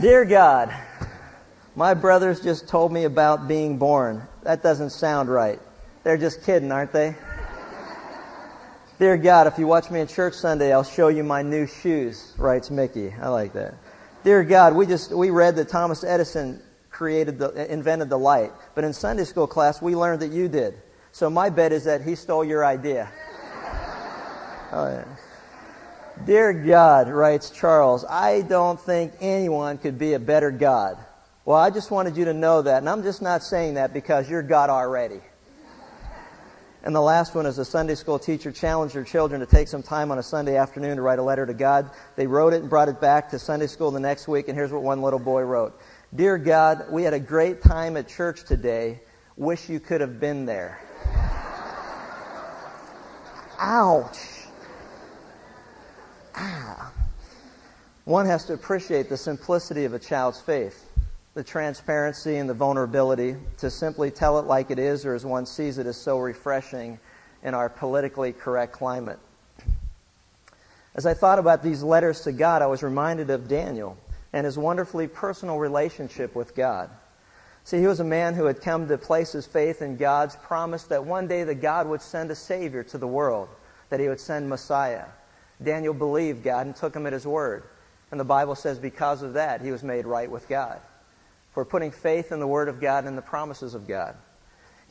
Dear God, my brothers just told me about being born. That doesn't sound right. They're just kidding, aren't they? Dear God, if you watch me in church Sunday, I'll show you my new shoes, writes Mickey. I like that. Dear God, we just, we read that Thomas Edison created the, invented the light. But in Sunday school class, we learned that you did. So my bet is that he stole your idea. Oh, yeah. Dear God, writes Charles, I don't think anyone could be a better God. Well, I just wanted you to know that, and I'm just not saying that because you're God already. And the last one is a Sunday school teacher challenged her children to take some time on a Sunday afternoon to write a letter to God. They wrote it and brought it back to Sunday school the next week, and here's what one little boy wrote. Dear God, we had a great time at church today. Wish you could have been there. Ouch. Ah. One has to appreciate the simplicity of a child's faith, the transparency and the vulnerability. To simply tell it like it is or as one sees it is so refreshing in our politically correct climate. As I thought about these letters to God, I was reminded of Daniel and his wonderfully personal relationship with God. See, he was a man who had come to place his faith in God's promise that one day that God would send a Savior to the world, that he would send Messiah. Daniel believed God and took him at his word. And the Bible says because of that, he was made right with God. For putting faith in the Word of God and the promises of God.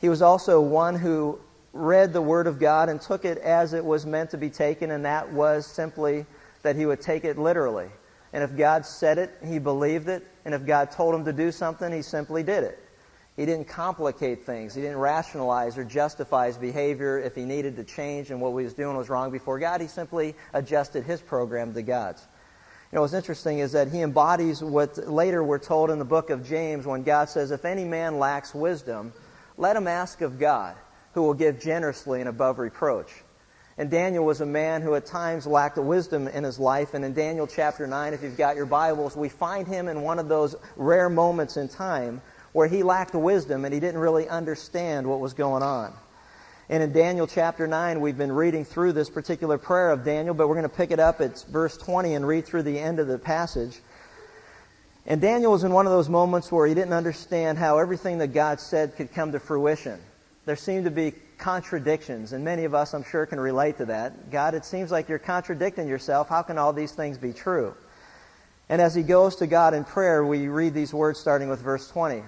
He was also one who read the Word of God and took it as it was meant to be taken, and that was simply that he would take it literally. And if God said it, he believed it. And if God told him to do something, he simply did it. He didn't complicate things. He didn't rationalize or justify his behavior if he needed to change and what he was doing was wrong before God. He simply adjusted his program to God's. You know, what's interesting is that he embodies what later we're told in the book of James when God says, If any man lacks wisdom, let him ask of God, who will give generously and above reproach. And Daniel was a man who at times lacked wisdom in his life. And in Daniel chapter 9, if you've got your Bibles, we find him in one of those rare moments in time where he lacked wisdom and he didn't really understand what was going on. And in Daniel chapter 9, we've been reading through this particular prayer of Daniel, but we're going to pick it up at verse 20 and read through the end of the passage. And Daniel was in one of those moments where he didn't understand how everything that God said could come to fruition. There seemed to be contradictions, and many of us, I'm sure, can relate to that. God, it seems like you're contradicting yourself. How can all these things be true? And as he goes to God in prayer, we read these words starting with verse 20.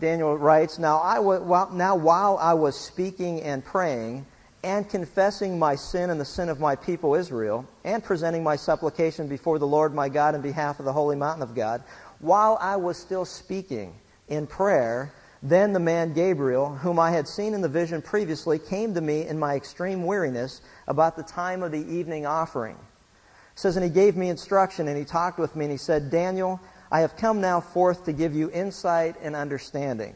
Daniel writes, now, I w- now while I was speaking and praying and confessing my sin and the sin of my people Israel and presenting my supplication before the Lord my God in behalf of the holy mountain of God, while I was still speaking in prayer, then the man Gabriel, whom I had seen in the vision previously, came to me in my extreme weariness about the time of the evening offering. It says, and he gave me instruction, and he talked with me, and he said, Daniel, I have come now forth to give you insight and understanding.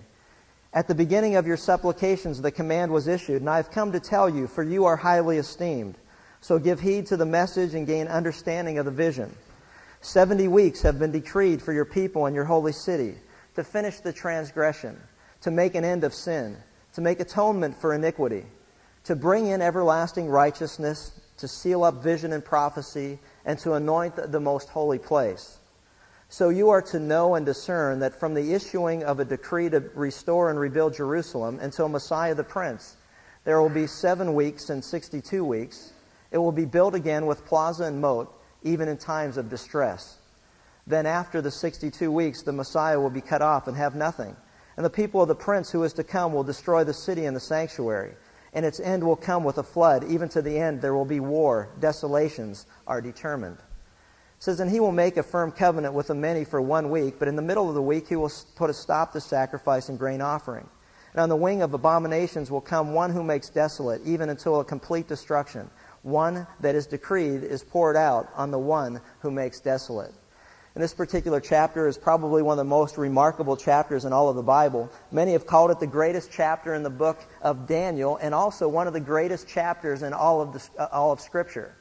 At the beginning of your supplications, the command was issued, and I have come to tell you, for you are highly esteemed. So give heed to the message and gain understanding of the vision. Seventy weeks have been decreed for your people and your holy city to finish the transgression to make an end of sin, to make atonement for iniquity, to bring in everlasting righteousness, to seal up vision and prophecy, and to anoint the most holy place. So you are to know and discern that from the issuing of a decree to restore and rebuild Jerusalem until Messiah the Prince, there will be seven weeks and 62 weeks. It will be built again with plaza and moat, even in times of distress. Then after the 62 weeks, the Messiah will be cut off and have nothing. And the people of the prince who is to come will destroy the city and the sanctuary. And its end will come with a flood. Even to the end there will be war. Desolations are determined. Says, And he will make a firm covenant with the many for one week, but in the middle of the week he will put a stop to sacrifice and grain offering. And on the wing of abominations will come one who makes desolate, even until a complete destruction. One that is decreed is poured out on the one who makes desolate. And this particular chapter is probably one of the most remarkable chapters in all of the Bible. Many have called it the greatest chapter in the book of Daniel and also one of the greatest chapters in all of, the, uh, all of Scripture.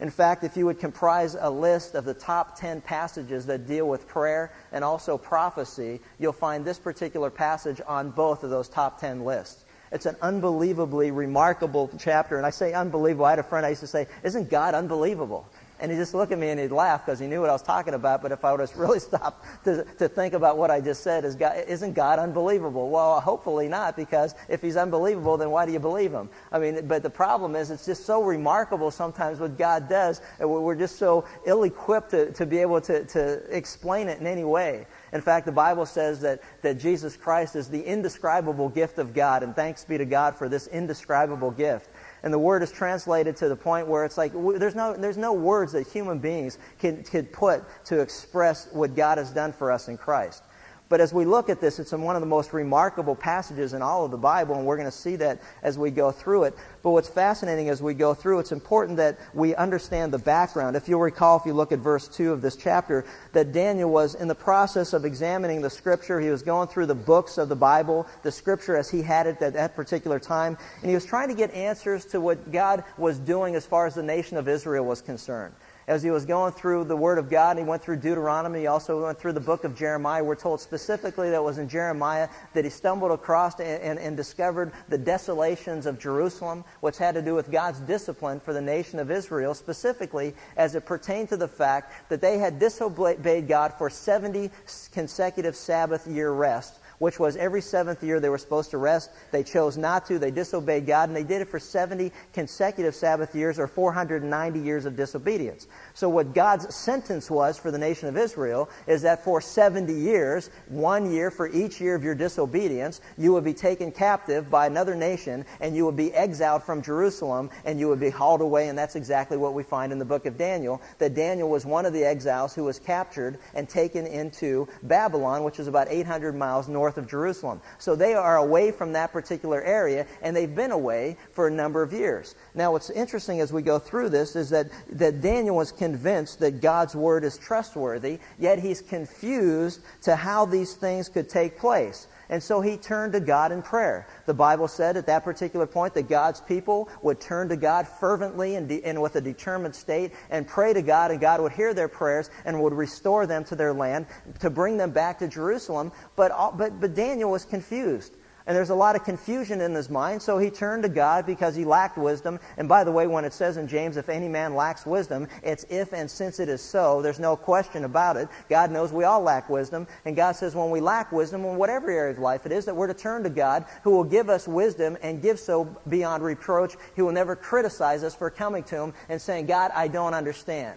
In fact, if you would comprise a list of the top 10 passages that deal with prayer and also prophecy, you'll find this particular passage on both of those top 10 lists. It's an unbelievably remarkable chapter. And I say unbelievable. I had a friend I used to say, Isn't God unbelievable? And he'd just look at me and he'd laugh because he knew what I was talking about. But if I would have really stopped to, to think about what I just said, is God, isn't God unbelievable? Well, hopefully not, because if he's unbelievable, then why do you believe him? I mean, but the problem is it's just so remarkable sometimes what God does. And we're just so ill-equipped to, to be able to, to explain it in any way. In fact, the Bible says that, that Jesus Christ is the indescribable gift of God, and thanks be to God for this indescribable gift and the word is translated to the point where it's like there's no there's no words that human beings can can put to express what God has done for us in Christ. But as we look at this, it's in one of the most remarkable passages in all of the Bible, and we're going to see that as we go through it. But what's fascinating as we go through, it's important that we understand the background. If you'll recall, if you look at verse 2 of this chapter, that Daniel was in the process of examining the Scripture. He was going through the books of the Bible, the Scripture as he had it at that particular time, and he was trying to get answers to what God was doing as far as the nation of Israel was concerned as he was going through the Word of God, and he went through Deuteronomy, he also went through the book of Jeremiah. We're told specifically that was in Jeremiah that he stumbled across and, and, and discovered the desolations of Jerusalem, which had to do with God's discipline for the nation of Israel, specifically as it pertained to the fact that they had disobeyed God for 70 consecutive Sabbath year rests which was every seventh year they were supposed to rest. They chose not to. They disobeyed God, and they did it for 70 consecutive Sabbath years or 490 years of disobedience. So what God's sentence was for the nation of Israel is that for 70 years, one year for each year of your disobedience, you would be taken captive by another nation, and you would be exiled from Jerusalem, and you would be hauled away, and that's exactly what we find in the book of Daniel, that Daniel was one of the exiles who was captured and taken into Babylon, which is about 800 miles north north of Jerusalem. So they are away from that particular area, and they've been away for a number of years. Now, what's interesting as we go through this is that, that Daniel was convinced that God's word is trustworthy, yet he's confused to how these things could take place. And so he turned to God in prayer. The Bible said at that particular point that God's people would turn to God fervently and, de- and with a determined state and pray to God, and God would hear their prayers and would restore them to their land to bring them back to Jerusalem. But, all, but, but Daniel was confused. And there's a lot of confusion in his mind, so he turned to God because he lacked wisdom. And by the way, when it says in James, if any man lacks wisdom, it's if and since it is so. There's no question about it. God knows we all lack wisdom. And God says when we lack wisdom, in whatever area of life it is, that we're to turn to God who will give us wisdom and give so beyond reproach. He will never criticize us for coming to him and saying, God, I don't understand.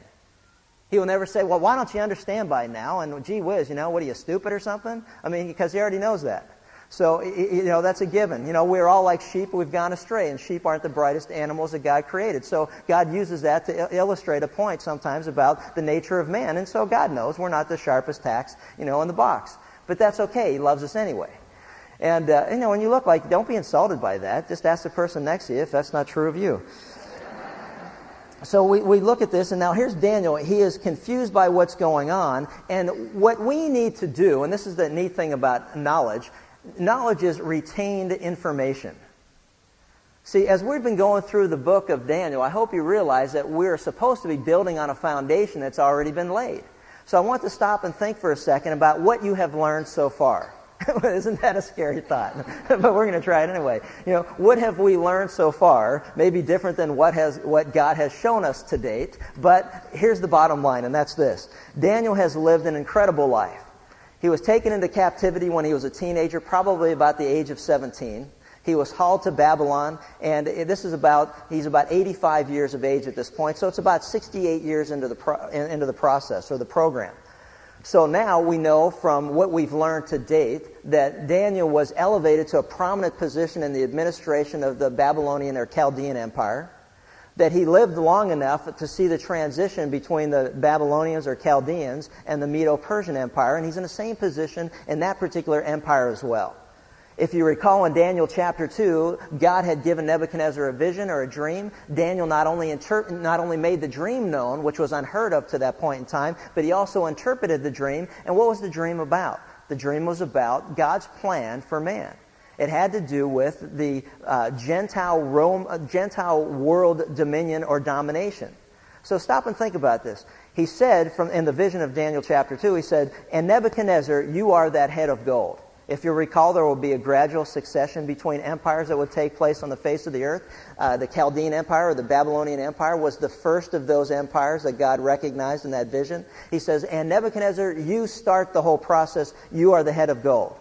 He will never say, well, why don't you understand by now? And gee whiz, you know, what are you, stupid or something? I mean, because he already knows that. So, you know, that's a given. You know, we're all like sheep, we've gone astray, and sheep aren't the brightest animals that God created. So God uses that to illustrate a point sometimes about the nature of man. And so God knows we're not the sharpest tacks, you know, in the box. But that's okay. He loves us anyway. And, uh, you know, when you look like, don't be insulted by that. Just ask the person next to you if that's not true of you. So we, we look at this, and now here's Daniel. He is confused by what's going on. And what we need to do, and this is the neat thing about knowledge, knowledge is retained information. See, as we've been going through the book of Daniel, I hope you realize that we're supposed to be building on a foundation that's already been laid. So I want to stop and think for a second about what you have learned so far. Isn't that a scary thought? but we're going to try it anyway. You know, what have we learned so far? Maybe different than what has what God has shown us to date. But here's the bottom line, and that's this: Daniel has lived an incredible life. He was taken into captivity when he was a teenager, probably about the age of 17. He was hauled to Babylon, and this is about, he's about 85 years of age at this point, so it's about 68 years into the, pro, into the process or the program. So now we know from what we've learned to date that Daniel was elevated to a prominent position in the administration of the Babylonian or Chaldean Empire that he lived long enough to see the transition between the Babylonians or Chaldeans and the Medo-Persian Empire, and he's in the same position in that particular empire as well. If you recall in Daniel chapter 2, God had given Nebuchadnezzar a vision or a dream. Daniel not only, interp- not only made the dream known, which was unheard of to that point in time, but he also interpreted the dream. And what was the dream about? The dream was about God's plan for man. It had to do with the uh, Gentile Rome, uh, Gentile world dominion or domination. So stop and think about this. He said from in the vision of Daniel chapter 2, he said, And Nebuchadnezzar, you are that head of gold. If you recall, there will be a gradual succession between empires that would take place on the face of the earth. Uh, the Chaldean Empire or the Babylonian Empire was the first of those empires that God recognized in that vision. He says, And Nebuchadnezzar, you start the whole process. You are the head of gold.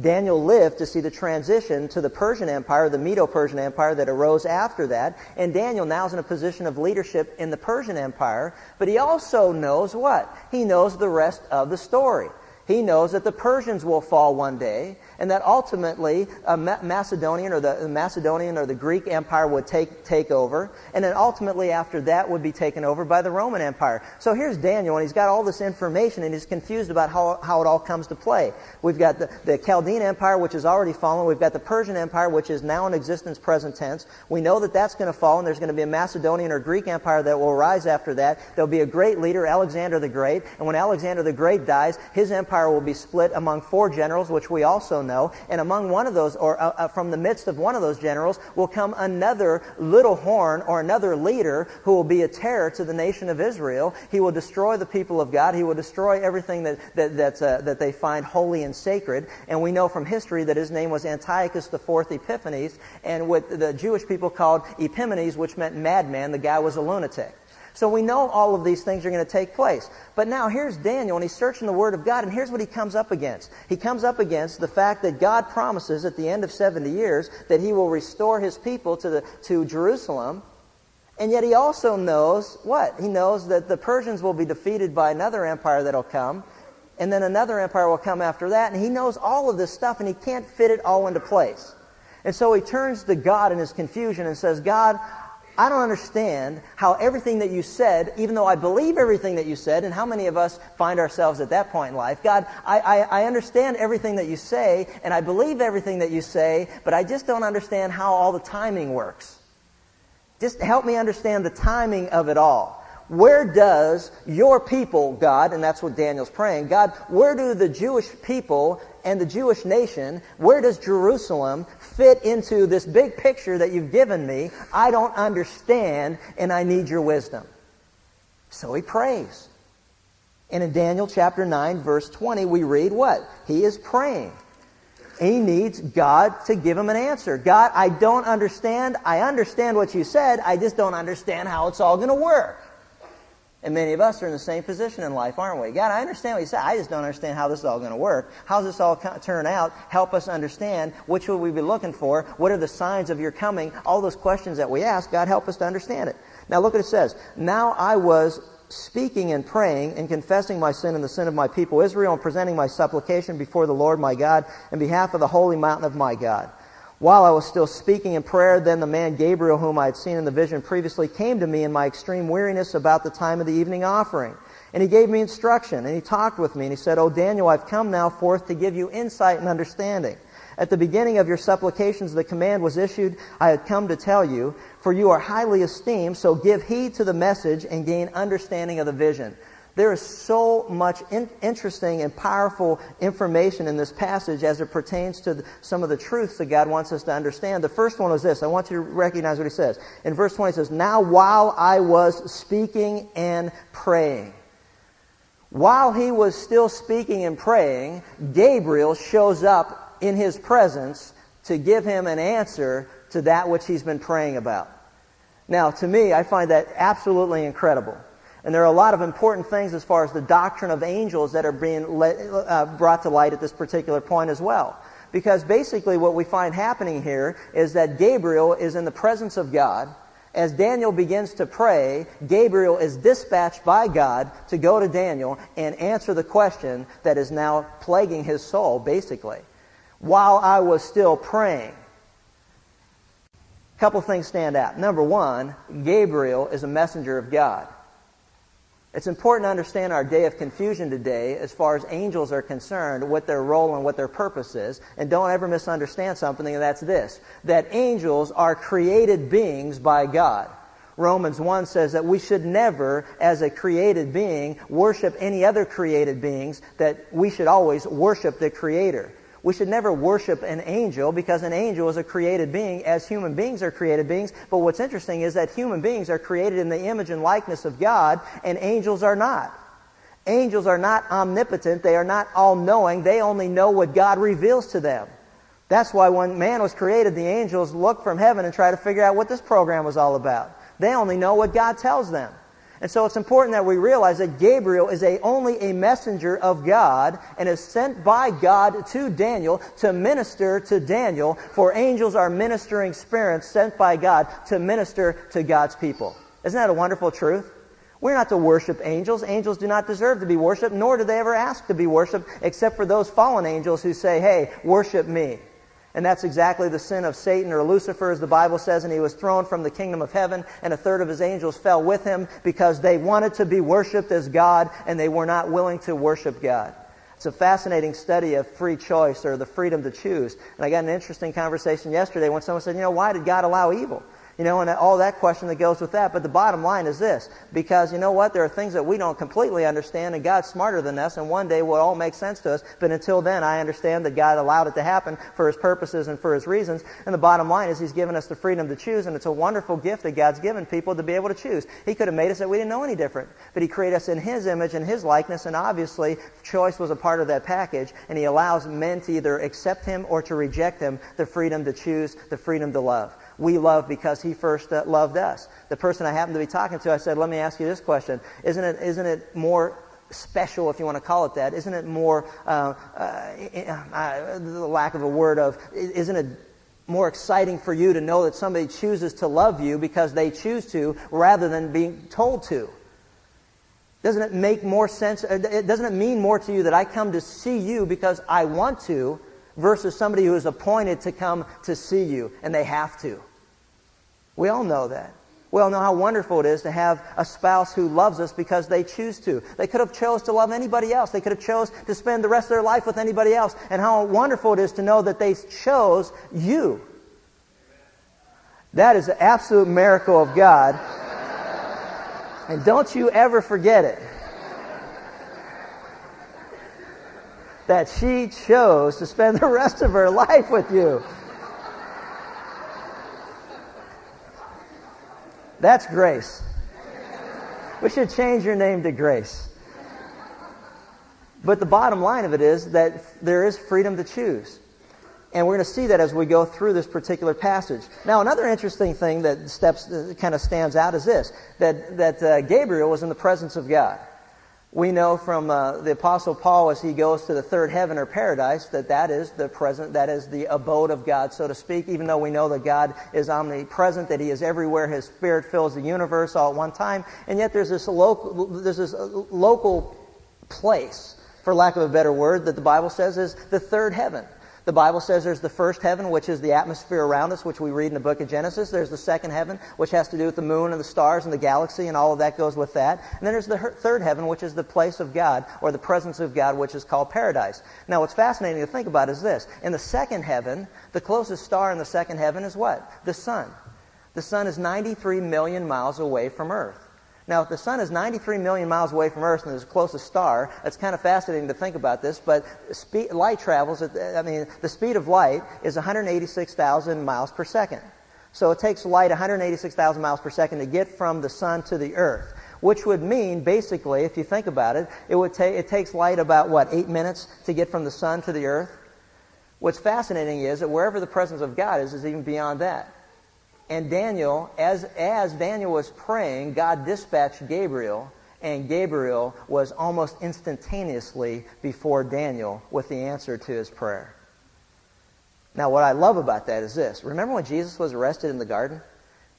Daniel lived to see the transition to the Persian Empire, the Medo-Persian Empire that arose after that. And Daniel now is in a position of leadership in the Persian Empire. But he also knows what? He knows the rest of the story. He knows that the Persians will fall one day, and that ultimately a Macedonian or the Macedonian or the Greek Empire would take take over, and then ultimately after that would be taken over by the Roman Empire. So here's Daniel, and he's got all this information, and he's confused about how how it all comes to play. We've got the, the Chaldean Empire, which has already fallen. We've got the Persian Empire, which is now in existence, present tense. We know that that's going to fall, and there's going to be a Macedonian or Greek Empire that will rise after that. There'll be a great leader, Alexander the Great, and when Alexander the Great dies, his empire empire will be split among four generals, which we also know, and among one of those, or uh, uh, from the midst of one of those generals, will come another little horn or another leader who will be a terror to the nation of Israel. He will destroy the people of God. He will destroy everything that that uh, that they find holy and sacred. And we know from history that his name was Antiochus IV Epiphanes, and what the Jewish people called Epimanes, which meant madman. The guy was a lunatic. So we know all of these things are going to take place. But now here's Daniel, and he's searching the Word of God, and here's what he comes up against. He comes up against the fact that God promises at the end of 70 years that he will restore his people to, the, to Jerusalem. And yet he also knows what? He knows that the Persians will be defeated by another empire that'll come, and then another empire will come after that, and he knows all of this stuff, and he can't fit it all into place. And so he turns to God in his confusion and says, God, I don't understand how everything that you said, even though I believe everything that you said, and how many of us find ourselves at that point in life? God, I, I, I, understand everything that you say, and I believe everything that you say, but I just don't understand how all the timing works. Just help me understand the timing of it all. Where does your people, God, and that's what Daniel's praying, God, where do the Jewish people and the Jewish nation, where does Jerusalem fit into this big picture that you've given me. I don't understand, and I need your wisdom. So he prays. And in Daniel chapter 9, verse 20, we read what? He is praying. He needs God to give him an answer. God, I don't understand. I understand what you said. I just don't understand how it's all going to work. And many of us are in the same position in life, aren't we? God, I understand what you said. I just don't understand how this is all going to work. How's this all turn out? Help us understand. Which will we be looking for? What are the signs of your coming? All those questions that we ask, God, help us to understand it. Now look what it says. Now I was speaking and praying and confessing my sin and the sin of my people Israel and presenting my supplication before the Lord my God in behalf of the holy mountain of my God. While I was still speaking in prayer, then the man Gabriel, whom I had seen in the vision previously, came to me in my extreme weariness about the time of the evening offering. And he gave me instruction, and he talked with me, and he said, O Daniel, I've come now forth to give you insight and understanding. At the beginning of your supplications, the command was issued, I had come to tell you, for you are highly esteemed, so give heed to the message and gain understanding of the vision. There is so much in, interesting and powerful information in this passage as it pertains to the, some of the truths that God wants us to understand. The first one is this. I want you to recognize what he says. In verse 20 it says, Now while I was speaking and praying. While he was still speaking and praying, Gabriel shows up in his presence to give him an answer to that which he's been praying about. Now, to me, I find that absolutely incredible. And there are a lot of important things as far as the doctrine of angels that are being let, uh, brought to light at this particular point as well. Because basically what we find happening here is that Gabriel is in the presence of God. As Daniel begins to pray, Gabriel is dispatched by God to go to Daniel and answer the question that is now plaguing his soul, basically. While I was still praying, a couple things stand out. Number one, Gabriel is a messenger of God. It's important to understand our day of confusion today as far as angels are concerned, what their role and what their purpose is. And don't ever misunderstand something, and that's this that angels are created beings by God. Romans 1 says that we should never, as a created being, worship any other created beings, that we should always worship the Creator. We should never worship an angel because an angel is a created being as human beings are created beings. But what's interesting is that human beings are created in the image and likeness of God and angels are not. Angels are not omnipotent. They are not all knowing. They only know what God reveals to them. That's why when man was created, the angels looked from heaven and tried to figure out what this program was all about. They only know what God tells them. And so it's important that we realize that Gabriel is a, only a messenger of God and is sent by God to Daniel to minister to Daniel, for angels are ministering spirits sent by God to minister to God's people. Isn't that a wonderful truth? We're not to worship angels. Angels do not deserve to be worshiped, nor do they ever ask to be worshiped, except for those fallen angels who say, hey, worship me. And that's exactly the sin of Satan or Lucifer, as the Bible says, and he was thrown from the kingdom of heaven, and a third of his angels fell with him because they wanted to be worshiped as God, and they were not willing to worship God. It's a fascinating study of free choice or the freedom to choose. And I got an interesting conversation yesterday when someone said, you know, why did God allow evil? You know, and all that question that goes with that. But the bottom line is this. Because you know what? There are things that we don't completely understand and God's smarter than us and one day will all make sense to us. But until then, I understand that God allowed it to happen for His purposes and for His reasons. And the bottom line is He's given us the freedom to choose and it's a wonderful gift that God's given people to be able to choose. He could have made us that we didn't know any different. But He created us in His image and His likeness and obviously choice was a part of that package and He allows men to either accept Him or to reject Him, the freedom to choose, the freedom to love we love because he first uh, loved us. The person I happened to be talking to, I said, let me ask you this question. Isn't it, isn't it more special, if you want to call it that? Isn't it more, uh, uh, the lack of a word of, isn't it more exciting for you to know that somebody chooses to love you because they choose to rather than being told to? Doesn't it make more sense? Uh, doesn't it mean more to you that I come to see you because I want to versus somebody who is appointed to come to see you and they have to? We all know that. We all know how wonderful it is to have a spouse who loves us because they choose to. They could have chose to love anybody else. They could have chose to spend the rest of their life with anybody else. And how wonderful it is to know that they chose you. That is the absolute miracle of God. And don't you ever forget it. That she chose to spend the rest of her life with you. That's grace. We should change your name to Grace. But the bottom line of it is that there is freedom to choose. And we're going to see that as we go through this particular passage. Now, another interesting thing that steps, kind of stands out is this, that, that uh, Gabriel was in the presence of God. We know from uh, the apostle Paul as he goes to the third heaven or paradise that that is the present, that is the abode of God, so to speak, even though we know that God is omnipresent, that he is everywhere, his spirit fills the universe all at one time, and yet there's this local, there's this local place, for lack of a better word, that the Bible says is the third heaven. The Bible says there's the first heaven, which is the atmosphere around us, which we read in the book of Genesis. There's the second heaven, which has to do with the moon and the stars and the galaxy, and all of that goes with that. And then there's the third heaven, which is the place of God, or the presence of God, which is called paradise. Now, what's fascinating to think about is this. In the second heaven, the closest star in the second heaven is what? The sun. The sun is 93 million miles away from Earth. Now, if the sun is 93 million miles away from Earth and is the closest star, it's kind of fascinating to think about this, but speed, light travels at, I mean, the speed of light is 186,000 miles per second. So it takes light 186,000 miles per second to get from the sun to the Earth. Which would mean, basically, if you think about it, it would take, it takes light about, what, eight minutes to get from the sun to the Earth? What's fascinating is that wherever the presence of God is, is even beyond that. And Daniel, as, as Daniel was praying, God dispatched Gabriel, and Gabriel was almost instantaneously before Daniel with the answer to his prayer. Now, what I love about that is this. Remember when Jesus was arrested in the garden?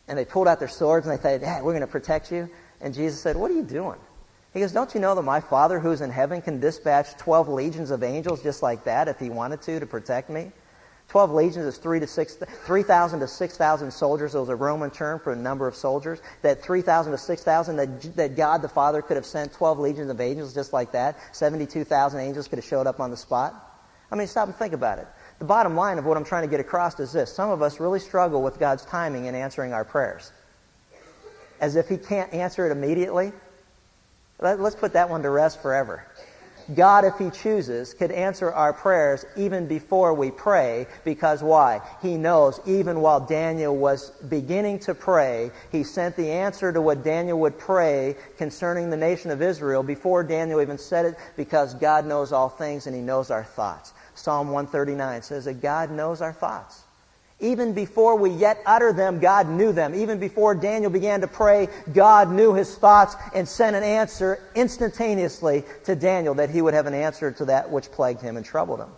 And they pulled out their swords and they said, hey, we're going to protect you. And Jesus said, what are you doing? He goes, don't you know that my Father who's in heaven can dispatch 12 legions of angels just like that if he wanted to to protect me? Twelve legions is three to six, 3,000 to 6,000 soldiers. It was a Roman term for a number of soldiers. That 3,000 to 6,000, that, that God the Father could have sent 12 legions of angels just like that. 72,000 angels could have showed up on the spot. I mean, stop and think about it. The bottom line of what I'm trying to get across is this. Some of us really struggle with God's timing in answering our prayers. As if He can't answer it immediately. Let, let's put that one to rest forever. God, if He chooses, could answer our prayers even before we pray, because why? He knows even while Daniel was beginning to pray, He sent the answer to what Daniel would pray concerning the nation of Israel before Daniel even said it, because God knows all things and He knows our thoughts. Psalm 139 says that God knows our thoughts. Even before we yet utter them, God knew them. Even before Daniel began to pray, God knew his thoughts and sent an answer instantaneously to Daniel that he would have an answer to that which plagued him and troubled him.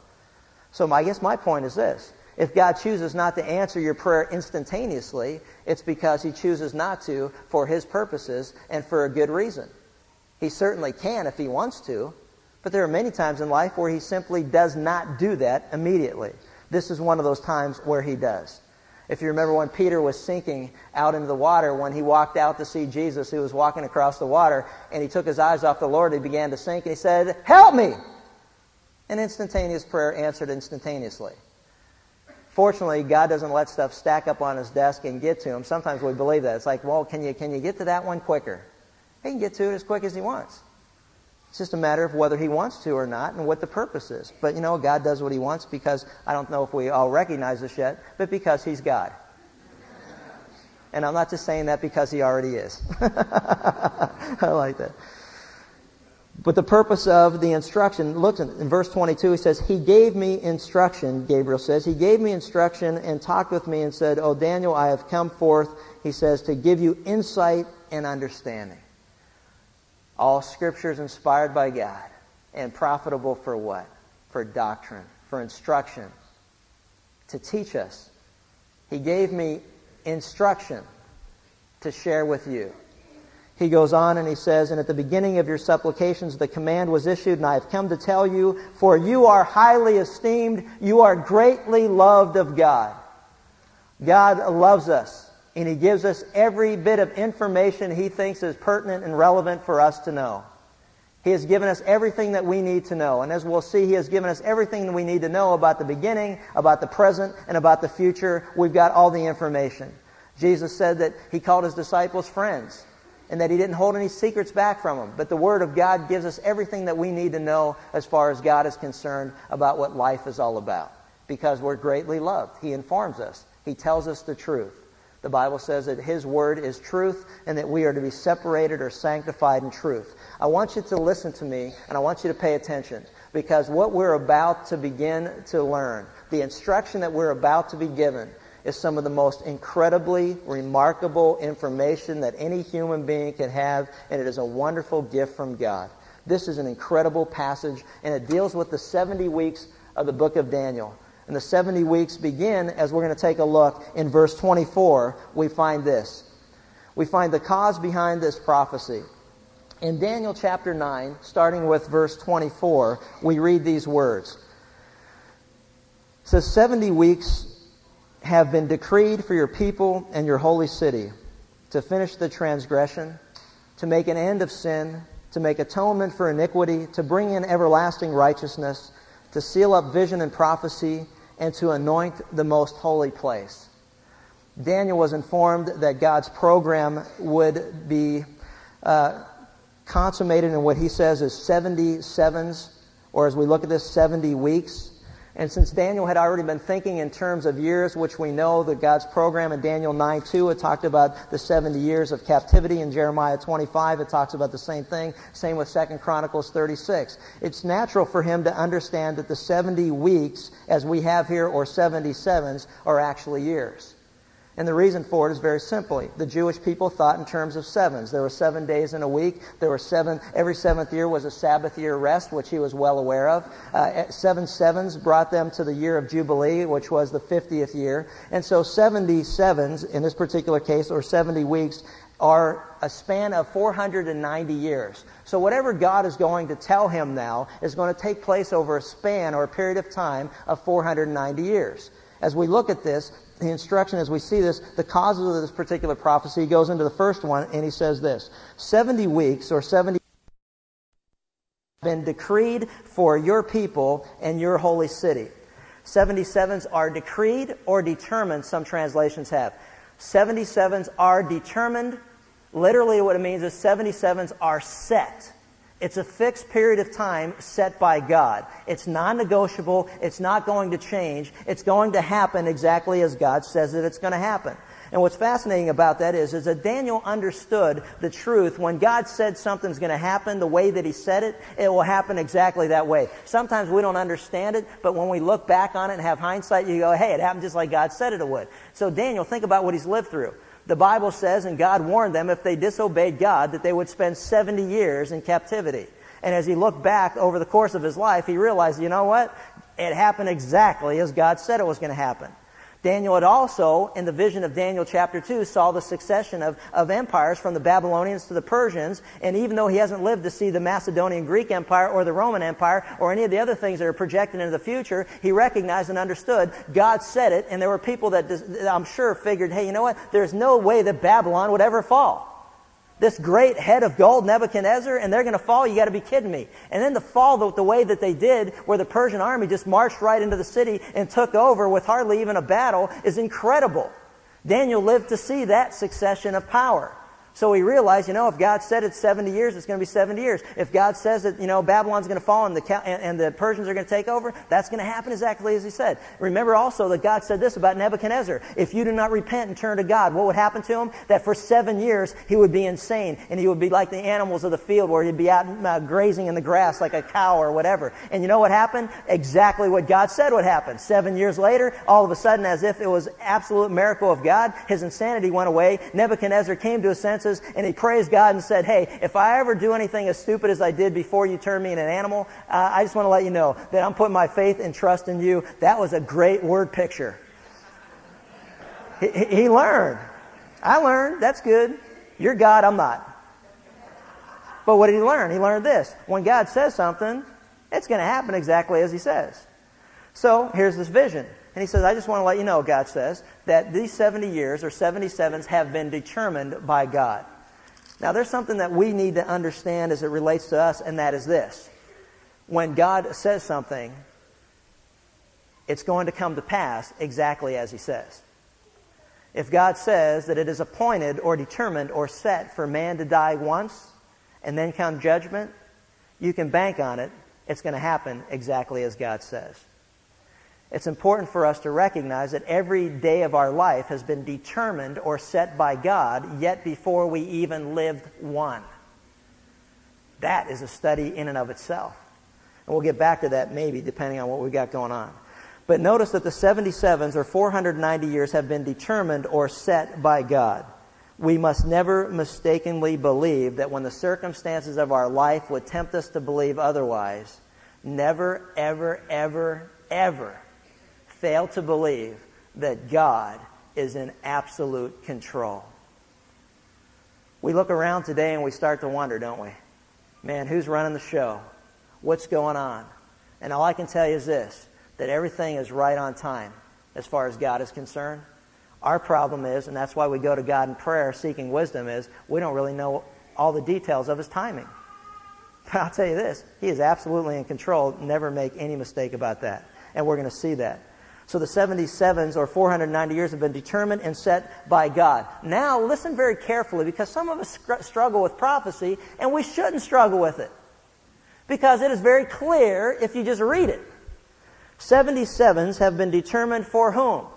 So I guess my point is this. If God chooses not to answer your prayer instantaneously, it's because he chooses not to for his purposes and for a good reason. He certainly can if he wants to, but there are many times in life where he simply does not do that immediately. This is one of those times where he does. If you remember when Peter was sinking out into the water, when he walked out to see Jesus who was walking across the water, and he took his eyes off the Lord, he began to sink, and he said, Help me! An instantaneous prayer answered instantaneously. Fortunately, God doesn't let stuff stack up on his desk and get to him. Sometimes we believe that. It's like, well, can you, can you get to that one quicker? He can get to it as quick as he wants. It's just a matter of whether he wants to or not and what the purpose is. But you know, God does what he wants because I don't know if we all recognize this yet, but because he's God. And I'm not just saying that because he already is. I like that. But the purpose of the instruction, look in verse 22, he says, He gave me instruction, Gabriel says. He gave me instruction and talked with me and said, Oh, Daniel, I have come forth, he says, to give you insight and understanding. All scripture is inspired by God and profitable for what? For doctrine, for instruction, to teach us. He gave me instruction to share with you. He goes on and he says, And at the beginning of your supplications the command was issued, and I have come to tell you, for you are highly esteemed, you are greatly loved of God. God loves us. And he gives us every bit of information he thinks is pertinent and relevant for us to know. He has given us everything that we need to know. And as we'll see, He has given us everything that we need to know about the beginning, about the present, and about the future. We've got all the information. Jesus said that He called His disciples friends and that He didn't hold any secrets back from them. But the Word of God gives us everything that we need to know as far as God is concerned about what life is all about. Because we're greatly loved. He informs us. He tells us the truth. The Bible says that His Word is truth and that we are to be separated or sanctified in truth. I want you to listen to me and I want you to pay attention because what we're about to begin to learn, the instruction that we're about to be given, is some of the most incredibly remarkable information that any human being can have, and it is a wonderful gift from God. This is an incredible passage, and it deals with the 70 weeks of the book of Daniel. And the 70 weeks begin, as we're going to take a look in verse 24, we find this. We find the cause behind this prophecy. In Daniel chapter 9, starting with verse 24, we read these words. It says, 70 weeks have been decreed for your people and your holy city to finish the transgression, to make an end of sin, to make atonement for iniquity, to bring in everlasting righteousness, to seal up vision and prophecy, and to anoint the most holy place. Daniel was informed that God's program would be uh, consummated in what he says is 70 sevens, or as we look at this, 70 weeks. And since Daniel had already been thinking in terms of years, which we know that God's program in Daniel 9 2, it talked about the 70 years of captivity. In Jeremiah 25, it talks about the same thing. Same with 2 Chronicles 36. It's natural for him to understand that the 70 weeks, as we have here, or 77s, are actually years. And the reason for it is very simply. The Jewish people thought in terms of sevens. There were seven days in a week. There were seven, every seventh year was a Sabbath year rest, which he was well aware of. Uh, seven sevens brought them to the year of Jubilee, which was the 50th year. And so 70 sevens, in this particular case, or 70 weeks, are a span of 490 years. So whatever God is going to tell him now is going to take place over a span or a period of time of 490 years. As we look at this, the instruction as we see this, the causes of this particular prophecy, he goes into the first one and he says this 70 weeks or 70 been decreed for your people and your holy city. 77s are decreed or determined, some translations have. 77s are determined. Literally, what it means is 77s are set. It's a fixed period of time set by God. It's non-negotiable. It's not going to change. It's going to happen exactly as God says that it's going to happen. And what's fascinating about that is, is that Daniel understood the truth. When God said something's going to happen the way that he said it, it will happen exactly that way. Sometimes we don't understand it, but when we look back on it and have hindsight, you go, hey, it happened just like God said it would. So Daniel, think about what he's lived through. The Bible says, and God warned them if they disobeyed God, that they would spend 70 years in captivity. And as he looked back over the course of his life, he realized, you know what? It happened exactly as God said it was going to happen. Daniel had also, in the vision of Daniel chapter 2, saw the succession of, of empires from the Babylonians to the Persians. And even though he hasn't lived to see the Macedonian Greek Empire or the Roman Empire or any of the other things that are projected into the future, he recognized and understood God said it. And there were people that I'm sure figured, hey, you know what? There's no way that Babylon would ever fall this great head of gold, Nebuchadnezzar, and they're going to fall? You got to be kidding me. And then the fall the, the, way that they did, where the Persian army just marched right into the city and took over with hardly even a battle, is incredible. Daniel lived to see that succession of power. So he realized, you know, if God said it's 70 years, it's going to be 70 years. If God says that, you know, Babylon's going to fall and the, and the Persians are going to take over, that's going to happen exactly as he said. Remember also that God said this about Nebuchadnezzar. If you do not repent and turn to God, what would happen to him? That for seven years he would be insane and he would be like the animals of the field where he'd be out uh, grazing in the grass like a cow or whatever. And you know what happened? Exactly what God said would happen. Seven years later, all of a sudden, as if it was absolute miracle of God, his insanity went away. Nebuchadnezzar came to a sense and he praised God and said, Hey, if I ever do anything as stupid as I did before you turned me into an animal, uh, I just want to let you know that I'm putting my faith and trust in you. That was a great word picture. he, he learned. I learned. That's good. You're God, I'm not. But what did he learn? He learned this. When God says something, it's going to happen exactly as he says. So here's this vision. And he says, I just want to let you know, God says, that these 70 years or 77s have been determined by God. Now, there's something that we need to understand as it relates to us, and that is this. When God says something, it's going to come to pass exactly as he says. If God says that it is appointed or determined or set for man to die once and then come judgment, you can bank on it. It's going to happen exactly as God says. It's important for us to recognize that every day of our life has been determined or set by God yet before we even lived one. That is a study in and of itself. And we'll get back to that maybe depending on what we've got going on. But notice that the 77s or 490 years have been determined or set by God. We must never mistakenly believe that when the circumstances of our life would tempt us to believe otherwise, never, ever, ever, ever fail to believe that God is in absolute control. We look around today and we start to wonder, don't we? Man, who's running the show? What's going on? And all I can tell you is this that everything is right on time as far as God is concerned. Our problem is, and that's why we go to God in prayer seeking wisdom, is we don't really know all the details of His timing. But I'll tell you this He is absolutely in control. Never make any mistake about that. And we're going to see that. So the 77s or 490 years have been determined and set by God. Now listen very carefully because some of us struggle with prophecy and we shouldn't struggle with it. Because it is very clear if you just read it. 77s have been determined for whom?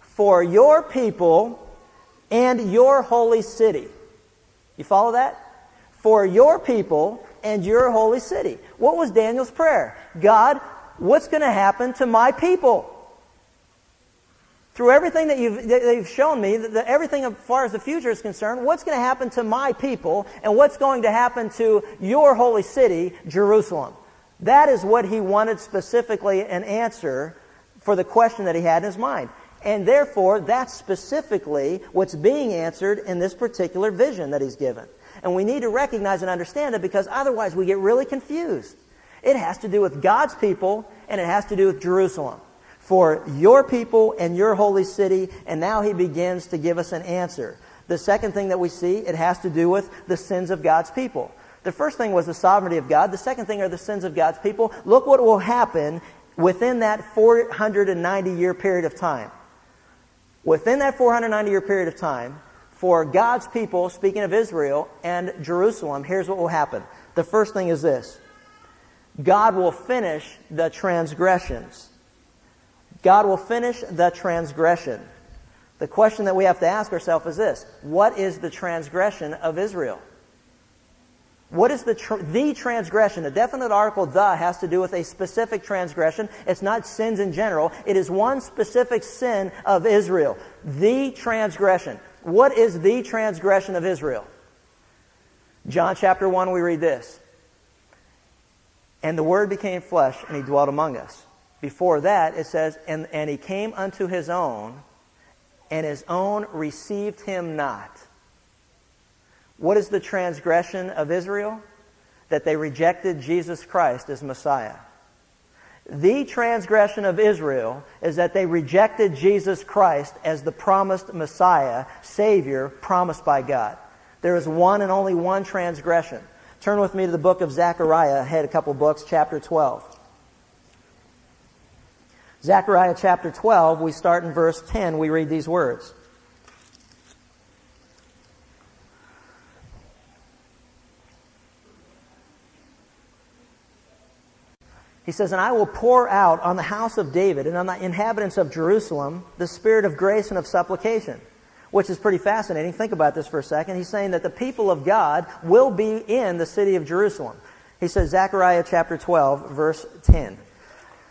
For your people and your holy city. You follow that? For your people and your holy city. What was Daniel's prayer? God, what's going to happen to my people? Through everything that you've, that you've shown me, that, that everything as far as the future is concerned, what's going to happen to my people and what's going to happen to your holy city, Jerusalem. That is what he wanted specifically an answer for the question that he had in his mind. And therefore, that's specifically what's being answered in this particular vision that he's given. And we need to recognize and understand it because otherwise we get really confused. It has to do with God's people and it has to do with Jerusalem for your people and your holy city. And now he begins to give us an answer. The second thing that we see, it has to do with the sins of God's people. The first thing was the sovereignty of God. The second thing are the sins of God's people. Look what will happen within that 490 year period of time. Within that 490 year period of time, for God's people, speaking of Israel and Jerusalem, here's what will happen. The first thing is this. God will finish the transgressions. God will finish the transgression. The question that we have to ask ourselves is this. What is the transgression of Israel? What is the, tr- the transgression? A definite article, the, has to do with a specific transgression. It's not sins in general. It is one specific sin of Israel. The transgression. What is the transgression of Israel? John chapter 1, we read this. And the Word became flesh, and He dwelt among us. Before that, it says, and, and He came unto His own, and His own received Him not. What is the transgression of Israel? That they rejected Jesus Christ as Messiah. The transgression of Israel is that they rejected Jesus Christ as the promised Messiah, Savior, promised by God. There is one and only one transgression. Turn with me to the book of Zechariah, ahead a couple books, chapter 12. Zechariah chapter 12, we start in verse 10, we read these words. He says, And I will pour out on the house of David and on the inhabitants of Jerusalem the spirit of grace and of supplication. Which is pretty fascinating. Think about this for a second. He's saying that the people of God will be in the city of Jerusalem. He says, Zechariah chapter 12, verse 10.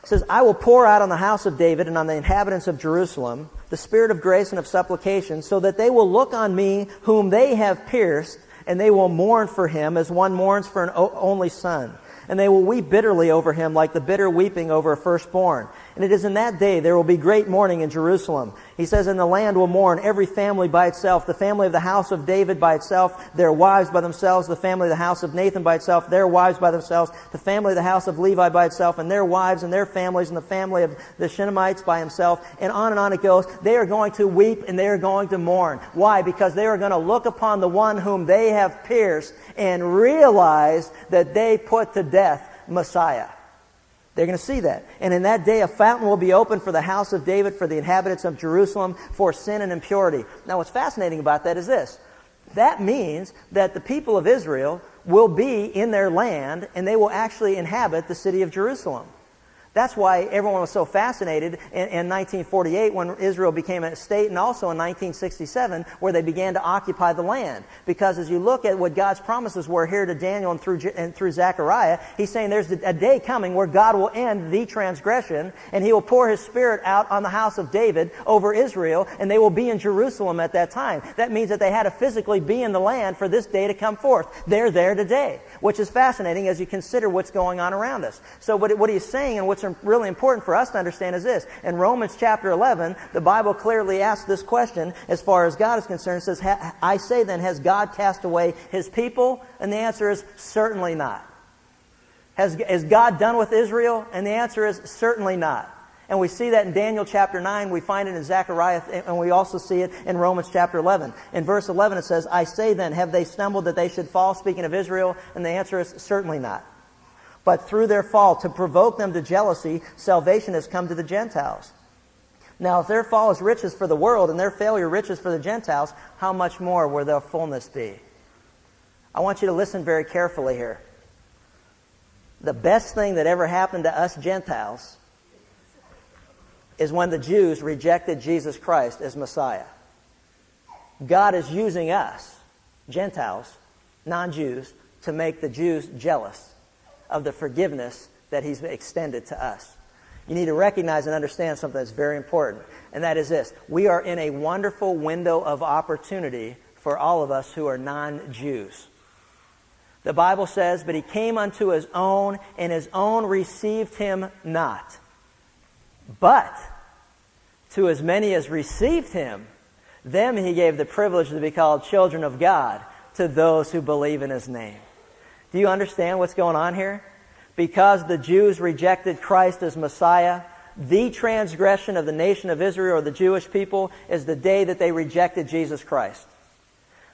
It says, I will pour out on the house of David and on the inhabitants of Jerusalem the spirit of grace and of supplication, so that they will look on me whom they have pierced, and they will mourn for him as one mourns for an only son and they will weep bitterly over him like the bitter weeping over a firstborn. And it is in that day there will be great mourning in Jerusalem. He says, and the land will mourn, every family by itself, the family of the house of David by itself, their wives by themselves, the family of the house of Nathan by itself, their wives by themselves, the family of the house of Levi by itself, and their wives and their families, and the family of the Shimeites by himself, and on and on it goes. They are going to weep and they are going to mourn. Why? Because they are going to look upon the one whom they have pierced and realize that they put to death Messiah. They're going to see that. And in that day, a fountain will be opened for the house of David, for the inhabitants of Jerusalem, for sin and impurity. Now, what's fascinating about that is this. That means that the people of Israel will be in their land and they will actually inhabit the city of Jerusalem. That's why everyone was so fascinated in, in, 1948 when Israel became a state and also in 1967 where they began to occupy the land. Because as you look at what God's promises were here to Daniel and through, and through Zechariah, he's saying there's a day coming where God will end the transgression and he will pour his spirit out on the house of David over Israel and they will be in Jerusalem at that time. That means that they had to physically be in the land for this day to come forth. They're there today, which is fascinating as you consider what's going on around us. So what, what he's saying and what's really important for us to understand is this. In Romans chapter 11, the Bible clearly asks this question as far as God is concerned. It says, I say then, has God cast away his people? And the answer is certainly not. Has, God done with Israel? And the answer is certainly not. And we see that in Daniel chapter 9, we find it in Zechariah, and we also see it in Romans chapter 11. In verse 11 it says, I say then, have they stumbled that they should fall, speaking of Israel? And the answer is certainly not but through their fall, to provoke them to jealousy, salvation has come to the Gentiles. Now, if their fall is riches for the world and their failure riches for the Gentiles, how much more will their fullness be? I want you to listen very carefully here. The best thing that ever happened to us Gentiles is when the Jews rejected Jesus Christ as Messiah. God is using us, Gentiles, non-Jews, to make the Jews jealous of the forgiveness that He's extended to us. You need to recognize and understand something that's very important, and that is this. We are in a wonderful window of opportunity for all of us who are non-Jews. The Bible says, but he came unto his own, and his own received him not. But to as many as received him, them he gave the privilege to be called children of God to those who believe in his name. Do you understand what's going on here? Because the Jews rejected Christ as Messiah, the transgression of the nation of Israel or the Jewish people is the day that they rejected Jesus Christ.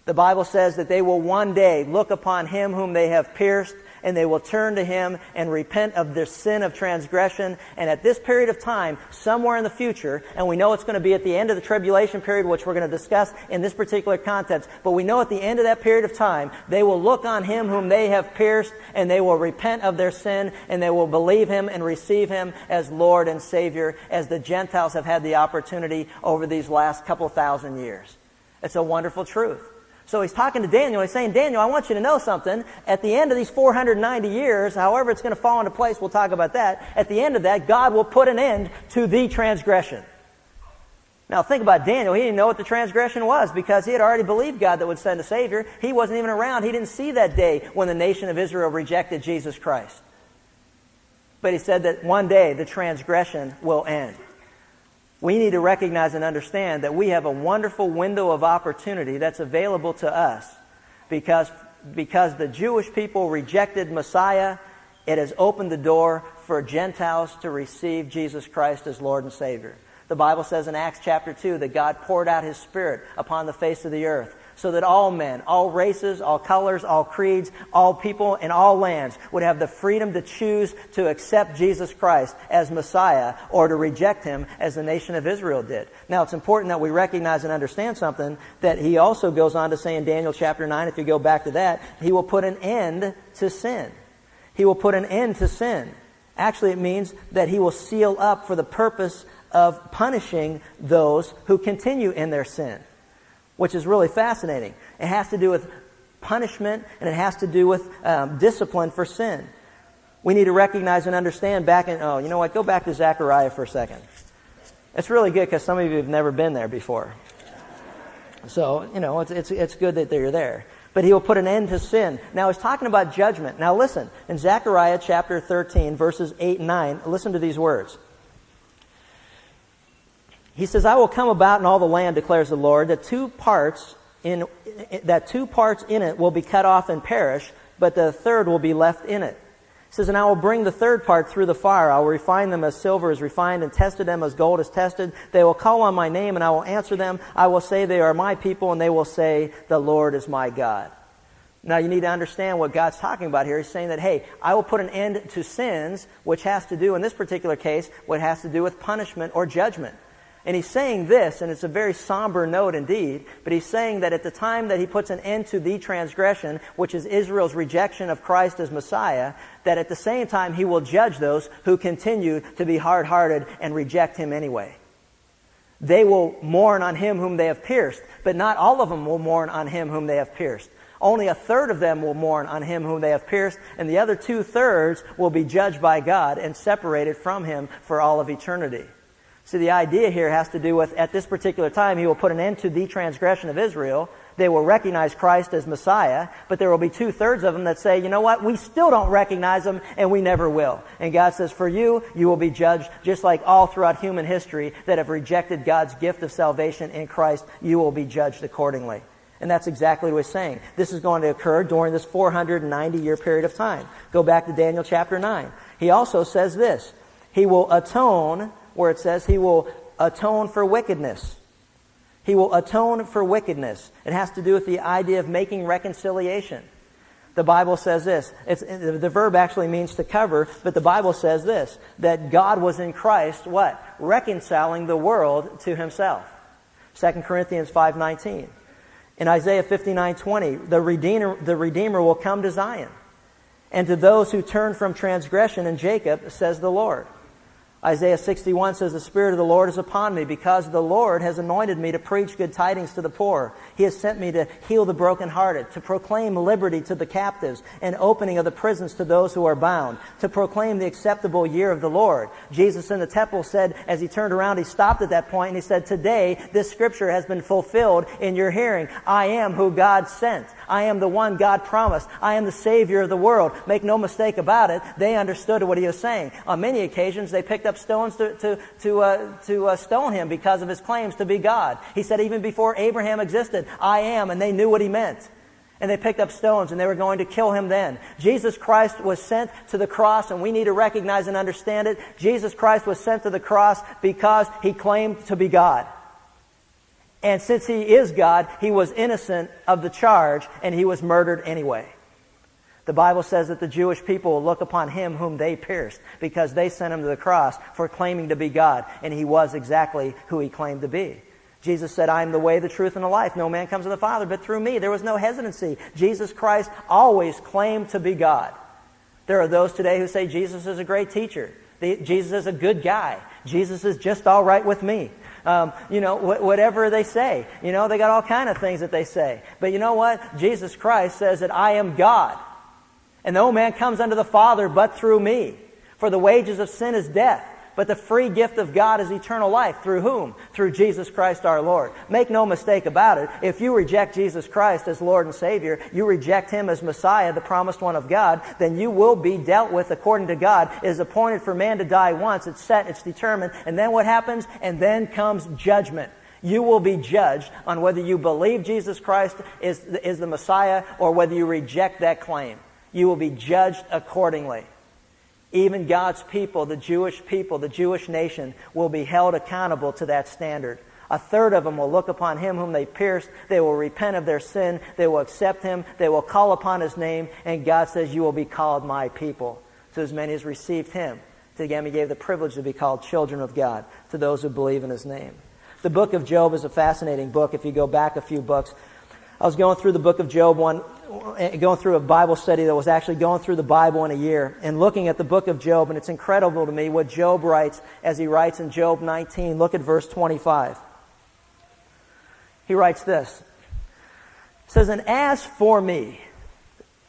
The Bible says that they will one day look upon him whom they have pierced and they will turn to Him and repent of their sin of transgression. And at this period of time, somewhere in the future, and we know it's going to be at the end of the tribulation period, which we're going to discuss in this particular context, but we know at the end of that period of time, they will look on Him whom they have pierced, and they will repent of their sin, and they will believe Him and receive Him as Lord and Savior, as the Gentiles have had the opportunity over these last couple thousand years. It's a wonderful truth. So he's talking to Daniel. He's saying, Daniel, I want you to know something. At the end of these 490 years, however it's going to fall into place, we'll talk about that. At the end of that, God will put an end to the transgression. Now think about Daniel. He didn't know what the transgression was because he had already believed God that would send a Savior. He wasn't even around. He didn't see that day when the nation of Israel rejected Jesus Christ. But he said that one day the transgression will end we need to recognize and understand that we have a wonderful window of opportunity that's available to us because, because the Jewish people rejected Messiah. It has opened the door for Gentiles to receive Jesus Christ as Lord and Savior. The Bible says in Acts chapter 2 that God poured out His Spirit upon the face of the earth so that all men, all races, all colors, all creeds, all people in all lands would have the freedom to choose to accept Jesus Christ as Messiah or to reject Him as the nation of Israel did. Now it's important that we recognize and understand something that He also goes on to say in Daniel chapter 9, if you go back to that, He will put an end to sin. He will put an end to sin. Actually, it means that He will seal up for the purpose of punishing those who continue in their sin which is really fascinating. It has to do with punishment and it has to do with um, discipline for sin. We need to recognize and understand back in, oh, you know what, go back to Zechariah for a second. It's really good because some of you have never been there before. So, you know, it's, it's, it's good that you're there. But he will put an end to sin. Now he's talking about judgment. Now listen, in Zechariah chapter 13 verses 8 and 9, listen to these words. He says, I will come about in all the land, declares the Lord, that two parts in, that two parts in it will be cut off and perish, but the third will be left in it. He says, and I will bring the third part through the fire. I will refine them as silver is refined and tested them as gold is tested. They will call on my name and I will answer them. I will say they are my people and they will say the Lord is my God. Now you need to understand what God's talking about here. He's saying that, hey, I will put an end to sins, which has to do, in this particular case, what has to do with punishment or judgment. And he's saying this, and it's a very somber note indeed, but he's saying that at the time that he puts an end to the transgression, which is Israel's rejection of Christ as Messiah, that at the same time he will judge those who continue to be hard-hearted and reject him anyway. They will mourn on him whom they have pierced, but not all of them will mourn on him whom they have pierced. Only a third of them will mourn on him whom they have pierced, and the other two thirds will be judged by God and separated from him for all of eternity. See, the idea here has to do with at this particular time, he will put an end to the transgression of Israel. They will recognize Christ as Messiah, but there will be two thirds of them that say, you know what, we still don't recognize him and we never will. And God says, for you, you will be judged just like all throughout human history that have rejected God's gift of salvation in Christ, you will be judged accordingly. And that's exactly what he's saying. This is going to occur during this 490 year period of time. Go back to Daniel chapter 9. He also says this. He will atone where it says he will atone for wickedness. He will atone for wickedness. It has to do with the idea of making reconciliation. The Bible says this. the verb actually means to cover, but the Bible says this, that God was in Christ, what? Reconciling the world to himself. 2 Corinthians 5.19. In Isaiah 59.20, the Redeemer, the Redeemer will come to Zion. And to those who turn from transgression in Jacob, says the Lord. Isaiah 61 says, The Spirit of the Lord is upon me because the Lord has anointed me to preach good tidings to the poor. He has sent me to heal the brokenhearted, to proclaim liberty to the captives and opening of the prisons to those who are bound, to proclaim the acceptable year of the Lord. Jesus in the temple said, as he turned around, he stopped at that point and he said, Today this scripture has been fulfilled in your hearing. I am who God sent. I am the one God promised. I am the Savior of the world. Make no mistake about it. They understood what he was saying. On many occasions, they picked up stones to, to, to, uh, to uh, stone him because of his claims to be God. He said even before Abraham existed, I am, and they knew what he meant. And they picked up stones and they were going to kill him then. Jesus Christ was sent to the cross and we need to recognize and understand it. Jesus Christ was sent to the cross because he claimed to be God. And since he is God, he was innocent of the charge and he was murdered anyway. The Bible says that the Jewish people will look upon him whom they pierced because they sent him to the cross for claiming to be God, and he was exactly who he claimed to be. Jesus said, I am the way, the truth, and the life. No man comes to the Father but through me. There was no hesitancy. Jesus Christ always claimed to be God. There are those today who say Jesus is a great teacher. Jesus is a good guy. Jesus is just all right with me. Um, you know, wh- whatever they say. You know, they got all kind of things that they say. But you know what? Jesus Christ says that I am God. And no man comes unto the Father but through me. For the wages of sin is death. But the free gift of God is eternal life. Through whom? Through Jesus Christ our Lord. Make no mistake about it. If you reject Jesus Christ as Lord and Savior, you reject Him as Messiah, the promised one of God, then you will be dealt with according to God. It is appointed for man to die once. It's set, it's determined. And then what happens? And then comes judgment. You will be judged on whether you believe Jesus Christ is, is the Messiah or whether you reject that claim. You will be judged accordingly. Even God's people, the Jewish people, the Jewish nation, will be held accountable to that standard. A third of them will look upon him whom they pierced. They will repent of their sin. They will accept him. They will call upon his name. And God says, You will be called my people. To as many as received him, to them he gave the privilege to be called children of God, to those who believe in his name. The book of Job is a fascinating book. If you go back a few books, I was going through the book of Job one, Uh, going through a Bible study that was actually going through the Bible in a year and looking at the book of Job, and it's incredible to me what Job writes as he writes in Job 19. Look at verse 25. He writes this. He says, And as for me,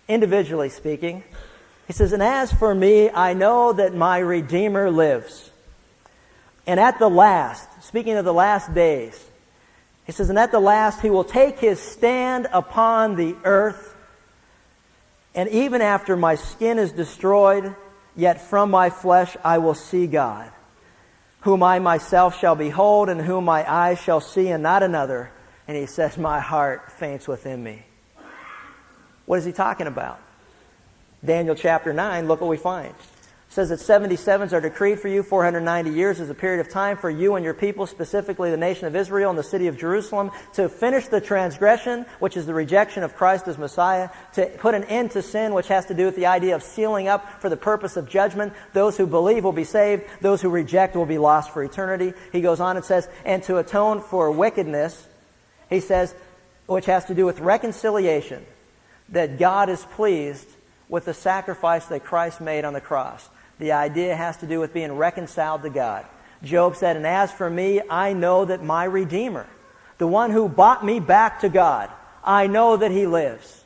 individually speaking, he says, And as for me, I know that my Redeemer lives. And at the last, speaking of the last days, he says, And at the last, he will take his stand upon the earth and even after my skin is destroyed, yet from my flesh I will see God, whom I myself shall behold and whom my eyes shall see and not another. And he says, my heart faints within me. What is he talking about? Daniel chapter 9, look what we find says that 77s are decreed for you. 490 years is a period of time for you and your people, specifically the nation of Israel and the city of Jerusalem, to finish the transgression, which is the rejection of Christ as Messiah, to put an end to sin, which has to do with the idea of sealing up for the purpose of judgment. Those who believe will be saved. Those who reject will be lost for eternity. He goes on and says, and to atone for wickedness, he says, which has to do with reconciliation, that God is pleased with the sacrifice that Christ made on the cross. The idea has to do with being reconciled to God. Job said, And as for me, I know that my Redeemer, the one who bought me back to God, I know that he lives.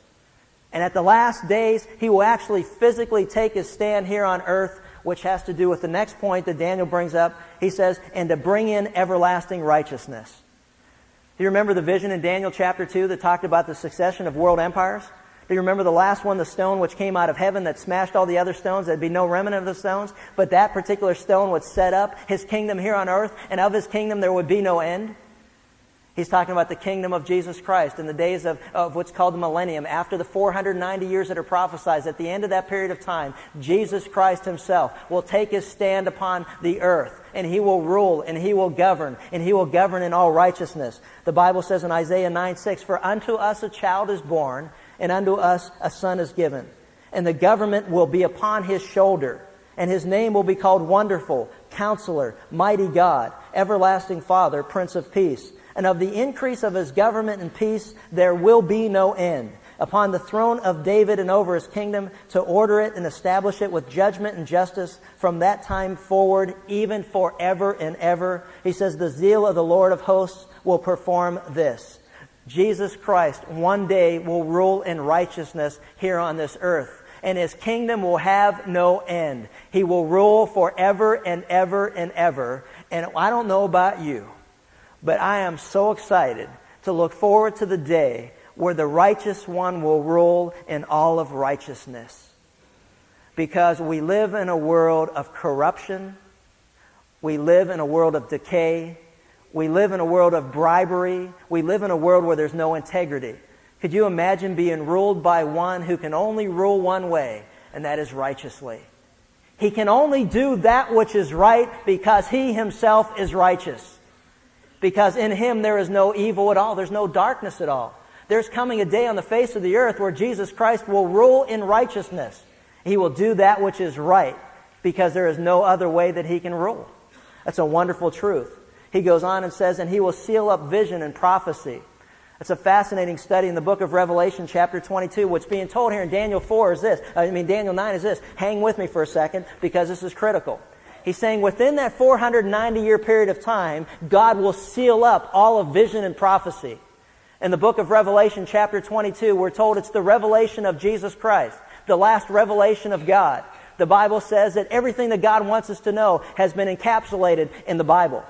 And at the last days, he will actually physically take his stand here on earth, which has to do with the next point that Daniel brings up. He says, and to bring in everlasting righteousness. Do you remember the vision in Daniel chapter 2 that talked about the succession of world empires? Do you remember the last one, the stone which came out of heaven that smashed all the other stones? There'd be no remnant of the stones, but that particular stone would set up his kingdom here on earth, and of his kingdom there would be no end. He's talking about the kingdom of Jesus Christ in the days of, of what's called the millennium. After the 490 years that are prophesied, at the end of that period of time, Jesus Christ himself will take his stand upon the earth and he will rule and he will govern and he will govern in all righteousness. The Bible says in Isaiah 9 6, For unto us a child is born and unto us a son is given. And the government will be upon his shoulder, and his name will be called Wonderful, Counselor, Mighty God, Everlasting Father, Prince of Peace. And of the increase of his government and peace there will be no end. Upon the throne of David and over his kingdom to order it and establish it with judgment and justice from that time forward, even forever and ever. He says, the zeal of the Lord of hosts will perform this. Jesus Christ one day will rule in righteousness here on this earth. And his kingdom will have no end. He will rule forever and ever and ever. And I don't know about you, but I am so excited to look forward to the day where the righteous one will rule in all of righteousness. Because we live in a world of corruption. We live in a world of decay. We live in a world of bribery. We live in a world where there's no integrity. Could you imagine being ruled by one who can only rule one way, and that is righteously? He can only do that which is right because he himself is righteous. Because in him there is no evil at all. There's no darkness at all. There's coming a day on the face of the earth where Jesus Christ will rule in righteousness. He will do that which is right because there is no other way that he can rule. That's a wonderful truth. He goes on and says, and he will seal up vision and prophecy. It's a fascinating study in the book of Revelation, chapter 22. What's being told here in Daniel 4 is this. I mean, Daniel 9 is this. Hang with me for a second because this is critical. He's saying within that 490 year period of time, God will seal up all of vision and prophecy. In the book of Revelation, chapter 22, we're told it's the revelation of Jesus Christ, the last revelation of God. The Bible says that everything that God wants us to know has been encapsulated in the Bible.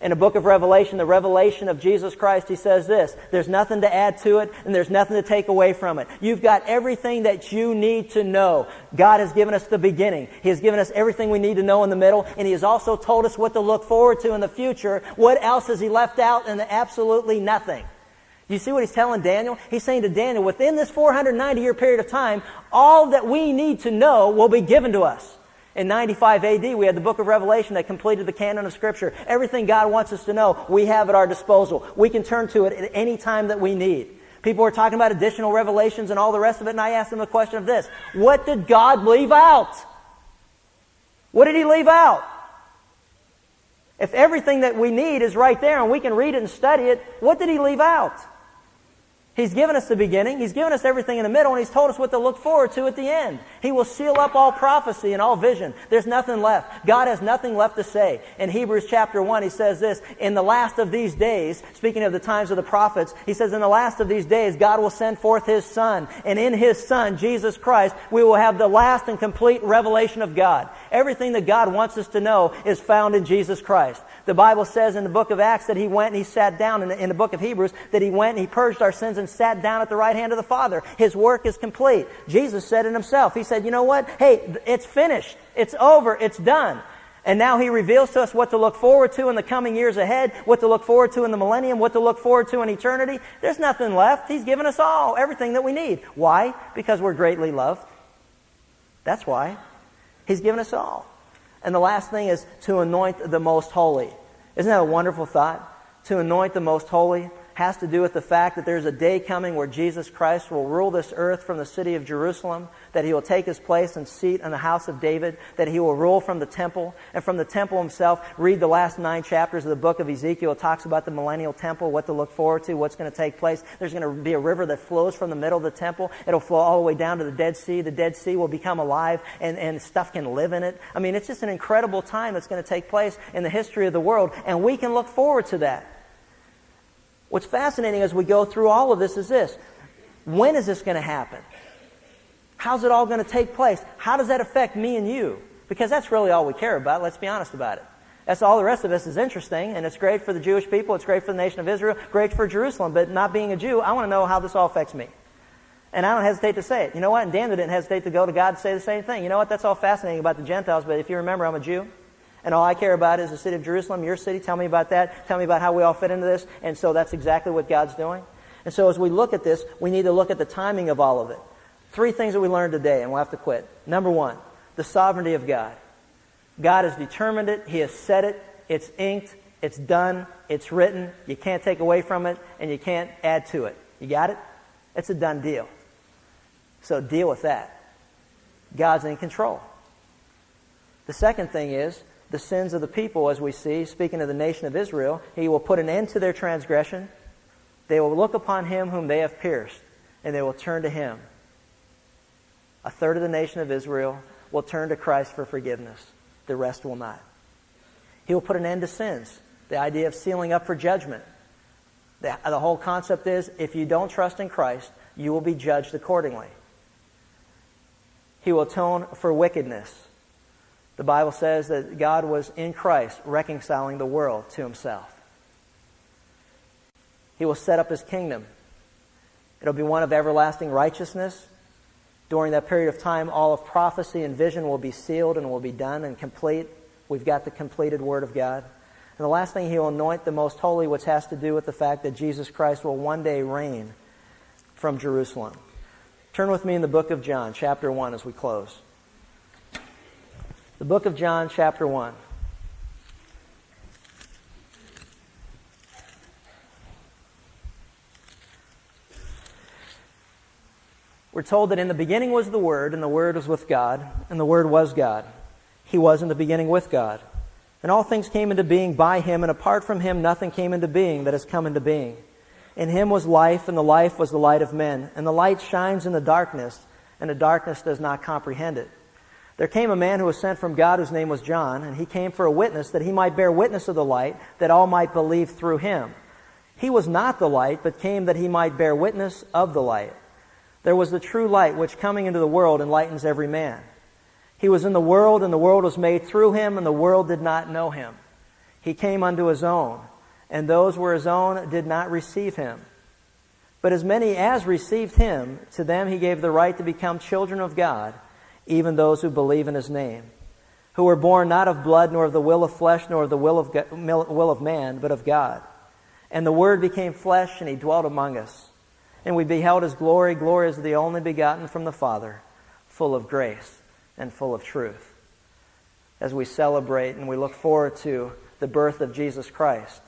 In the book of Revelation, the revelation of Jesus Christ, he says this, there's nothing to add to it and there's nothing to take away from it. You've got everything that you need to know. God has given us the beginning. He has given us everything we need to know in the middle and he has also told us what to look forward to in the future. What else has he left out? And absolutely nothing. You see what he's telling Daniel? He's saying to Daniel, within this 490 year period of time, all that we need to know will be given to us. In 95 AD, we had the book of Revelation that completed the canon of Scripture. Everything God wants us to know, we have at our disposal. We can turn to it at any time that we need. People were talking about additional revelations and all the rest of it, and I asked them a question of this. What did God leave out? What did He leave out? If everything that we need is right there and we can read it and study it, what did He leave out? He's given us the beginning. He's given us everything in the middle and He's told us what to look forward to at the end. He will seal up all prophecy and all vision. There's nothing left. God has nothing left to say. In Hebrews chapter 1, He says this, in the last of these days, speaking of the times of the prophets, He says, in the last of these days, God will send forth His Son. And in His Son, Jesus Christ, we will have the last and complete revelation of God. Everything that God wants us to know is found in Jesus Christ. The Bible says in the book of Acts that he went and he sat down in the, in the book of Hebrews that he went and he purged our sins and sat down at the right hand of the Father. His work is complete. Jesus said it himself. He said, you know what? Hey, it's finished. It's over. It's done. And now he reveals to us what to look forward to in the coming years ahead, what to look forward to in the millennium, what to look forward to in eternity. There's nothing left. He's given us all, everything that we need. Why? Because we're greatly loved. That's why. He's given us all. And the last thing is to anoint the most holy. Isn't that a wonderful thought? To anoint the most holy has to do with the fact that there's a day coming where Jesus Christ will rule this earth from the city of Jerusalem, that he will take his place and seat in the house of David, that he will rule from the temple, and from the temple himself, read the last nine chapters of the book of Ezekiel. It talks about the millennial temple, what to look forward to, what's going to take place. There's going to be a river that flows from the middle of the temple. It'll flow all the way down to the Dead Sea. The Dead Sea will become alive and, and stuff can live in it. I mean, it's just an incredible time that's going to take place in the history of the world, and we can look forward to that. What's fascinating as we go through all of this is this. When is this going to happen? How's it all going to take place? How does that affect me and you? Because that's really all we care about. Let's be honest about it. That's all the rest of us is interesting, and it's great for the Jewish people, it's great for the nation of Israel, great for Jerusalem, but not being a Jew, I want to know how this all affects me. And I don't hesitate to say it. You know what? And Daniel didn't hesitate to go to God and say the same thing. You know what? That's all fascinating about the Gentiles, but if you remember, I'm a Jew. And all I care about is the city of Jerusalem, your city. Tell me about that. Tell me about how we all fit into this. And so that's exactly what God's doing. And so as we look at this, we need to look at the timing of all of it. Three things that we learned today, and we'll have to quit. Number one, the sovereignty of God. God has determined it. He has said it. It's inked. It's done. It's written. You can't take away from it, and you can't add to it. You got it? It's a done deal. So deal with that. God's in control. The second thing is the sins of the people, as we see, speaking of the nation of Israel. He will put an end to their transgression. They will look upon him whom they have pierced, and they will turn to him. A third of the nation of Israel will turn to Christ for forgiveness. The rest will not. He will put an end to sins. The idea of sealing up for judgment. The, the whole concept is if you don't trust in Christ, you will be judged accordingly. He will atone for wickedness. The Bible says that God was in Christ reconciling the world to himself. He will set up his kingdom. It'll be one of everlasting righteousness. During that period of time, all of prophecy and vision will be sealed and will be done and complete. We've got the completed Word of God. And the last thing, He will anoint the most holy, which has to do with the fact that Jesus Christ will one day reign from Jerusalem. Turn with me in the book of John, chapter 1, as we close. The book of John, chapter 1. We're told that in the beginning was the Word, and the Word was with God, and the Word was God. He was in the beginning with God. And all things came into being by him, and apart from him nothing came into being that has come into being. In him was life, and the life was the light of men. And the light shines in the darkness, and the darkness does not comprehend it. There came a man who was sent from God whose name was John, and he came for a witness that he might bear witness of the light, that all might believe through him. He was not the light, but came that he might bear witness of the light. There was the true light which coming into the world enlightens every man. He was in the world, and the world was made through him, and the world did not know him. He came unto his own, and those were his own did not receive him. But as many as received him, to them he gave the right to become children of God, even those who believe in his name, who were born not of blood, nor of the will of flesh, nor of the will of, will of man, but of God. And the Word became flesh, and he dwelt among us. And we beheld his glory, glory as the only begotten from the Father, full of grace and full of truth. As we celebrate and we look forward to the birth of Jesus Christ,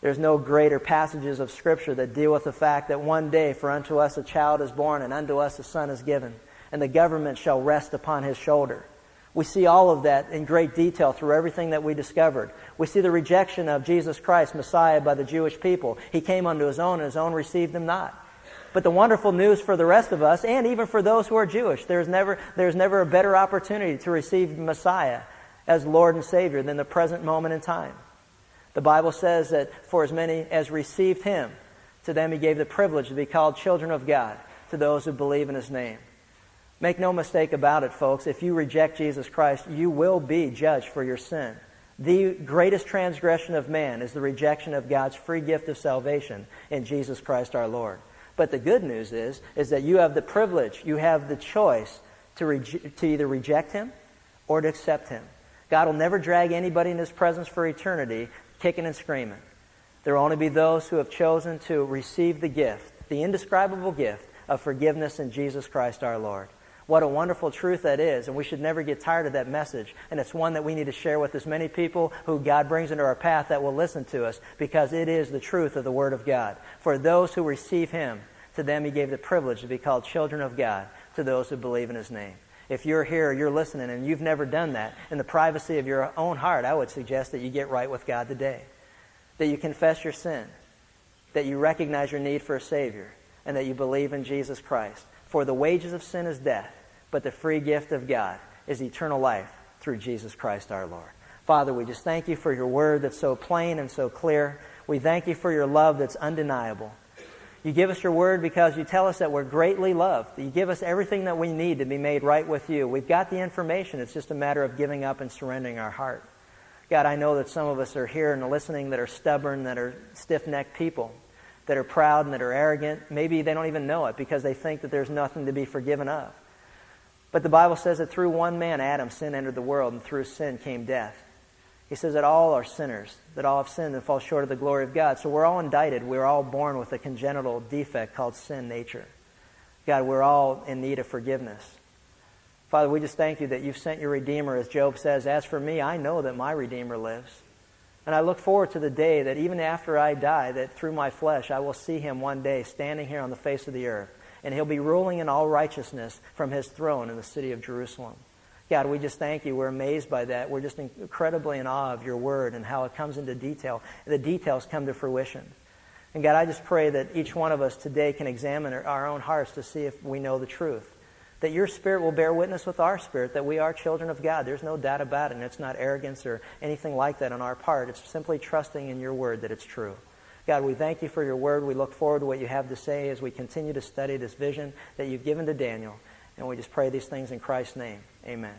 there's no greater passages of Scripture that deal with the fact that one day for unto us a child is born and unto us a son is given, and the government shall rest upon his shoulder. We see all of that in great detail through everything that we discovered. We see the rejection of Jesus Christ, Messiah, by the Jewish people. He came unto his own, and his own received him not. But the wonderful news for the rest of us, and even for those who are Jewish, there's never, there's never a better opportunity to receive Messiah as Lord and Savior than the present moment in time. The Bible says that for as many as received Him, to them He gave the privilege to be called children of God, to those who believe in His name. Make no mistake about it, folks. If you reject Jesus Christ, you will be judged for your sin. The greatest transgression of man is the rejection of God's free gift of salvation in Jesus Christ our Lord. But the good news is, is that you have the privilege, you have the choice to, to either reject Him or to accept Him. God will never drag anybody in His presence for eternity kicking and screaming. There will only be those who have chosen to receive the gift, the indescribable gift of forgiveness in Jesus Christ our Lord. What a wonderful truth that is, and we should never get tired of that message. And it's one that we need to share with as many people who God brings into our path that will listen to us, because it is the truth of the Word of God. For those who receive Him, to them He gave the privilege to be called children of God, to those who believe in His name. If you're here, you're listening, and you've never done that, in the privacy of your own heart, I would suggest that you get right with God today. That you confess your sin, that you recognize your need for a Savior, and that you believe in Jesus Christ. For the wages of sin is death, but the free gift of God is eternal life through Jesus Christ our Lord. Father, we just thank you for your word that's so plain and so clear. We thank you for your love that's undeniable. You give us your word because you tell us that we're greatly loved. You give us everything that we need to be made right with you. We've got the information. It's just a matter of giving up and surrendering our heart. God, I know that some of us are here and listening that are stubborn, that are stiff necked people, that are proud and that are arrogant. Maybe they don't even know it because they think that there's nothing to be forgiven of. But the Bible says that through one man, Adam, sin entered the world, and through sin came death. He says that all are sinners, that all have sinned and fall short of the glory of God. So we're all indicted. We're all born with a congenital defect called sin nature. God, we're all in need of forgiveness. Father, we just thank you that you've sent your Redeemer, as Job says, As for me, I know that my Redeemer lives. And I look forward to the day that even after I die, that through my flesh, I will see him one day standing here on the face of the earth and he'll be ruling in all righteousness from his throne in the city of Jerusalem. God, we just thank you. We're amazed by that. We're just incredibly in awe of your word and how it comes into detail. The details come to fruition. And God, I just pray that each one of us today can examine our own hearts to see if we know the truth. That your spirit will bear witness with our spirit that we are children of God. There's no doubt about it. And it's not arrogance or anything like that on our part. It's simply trusting in your word that it's true. God, we thank you for your word. We look forward to what you have to say as we continue to study this vision that you've given to Daniel. And we just pray these things in Christ's name. Amen.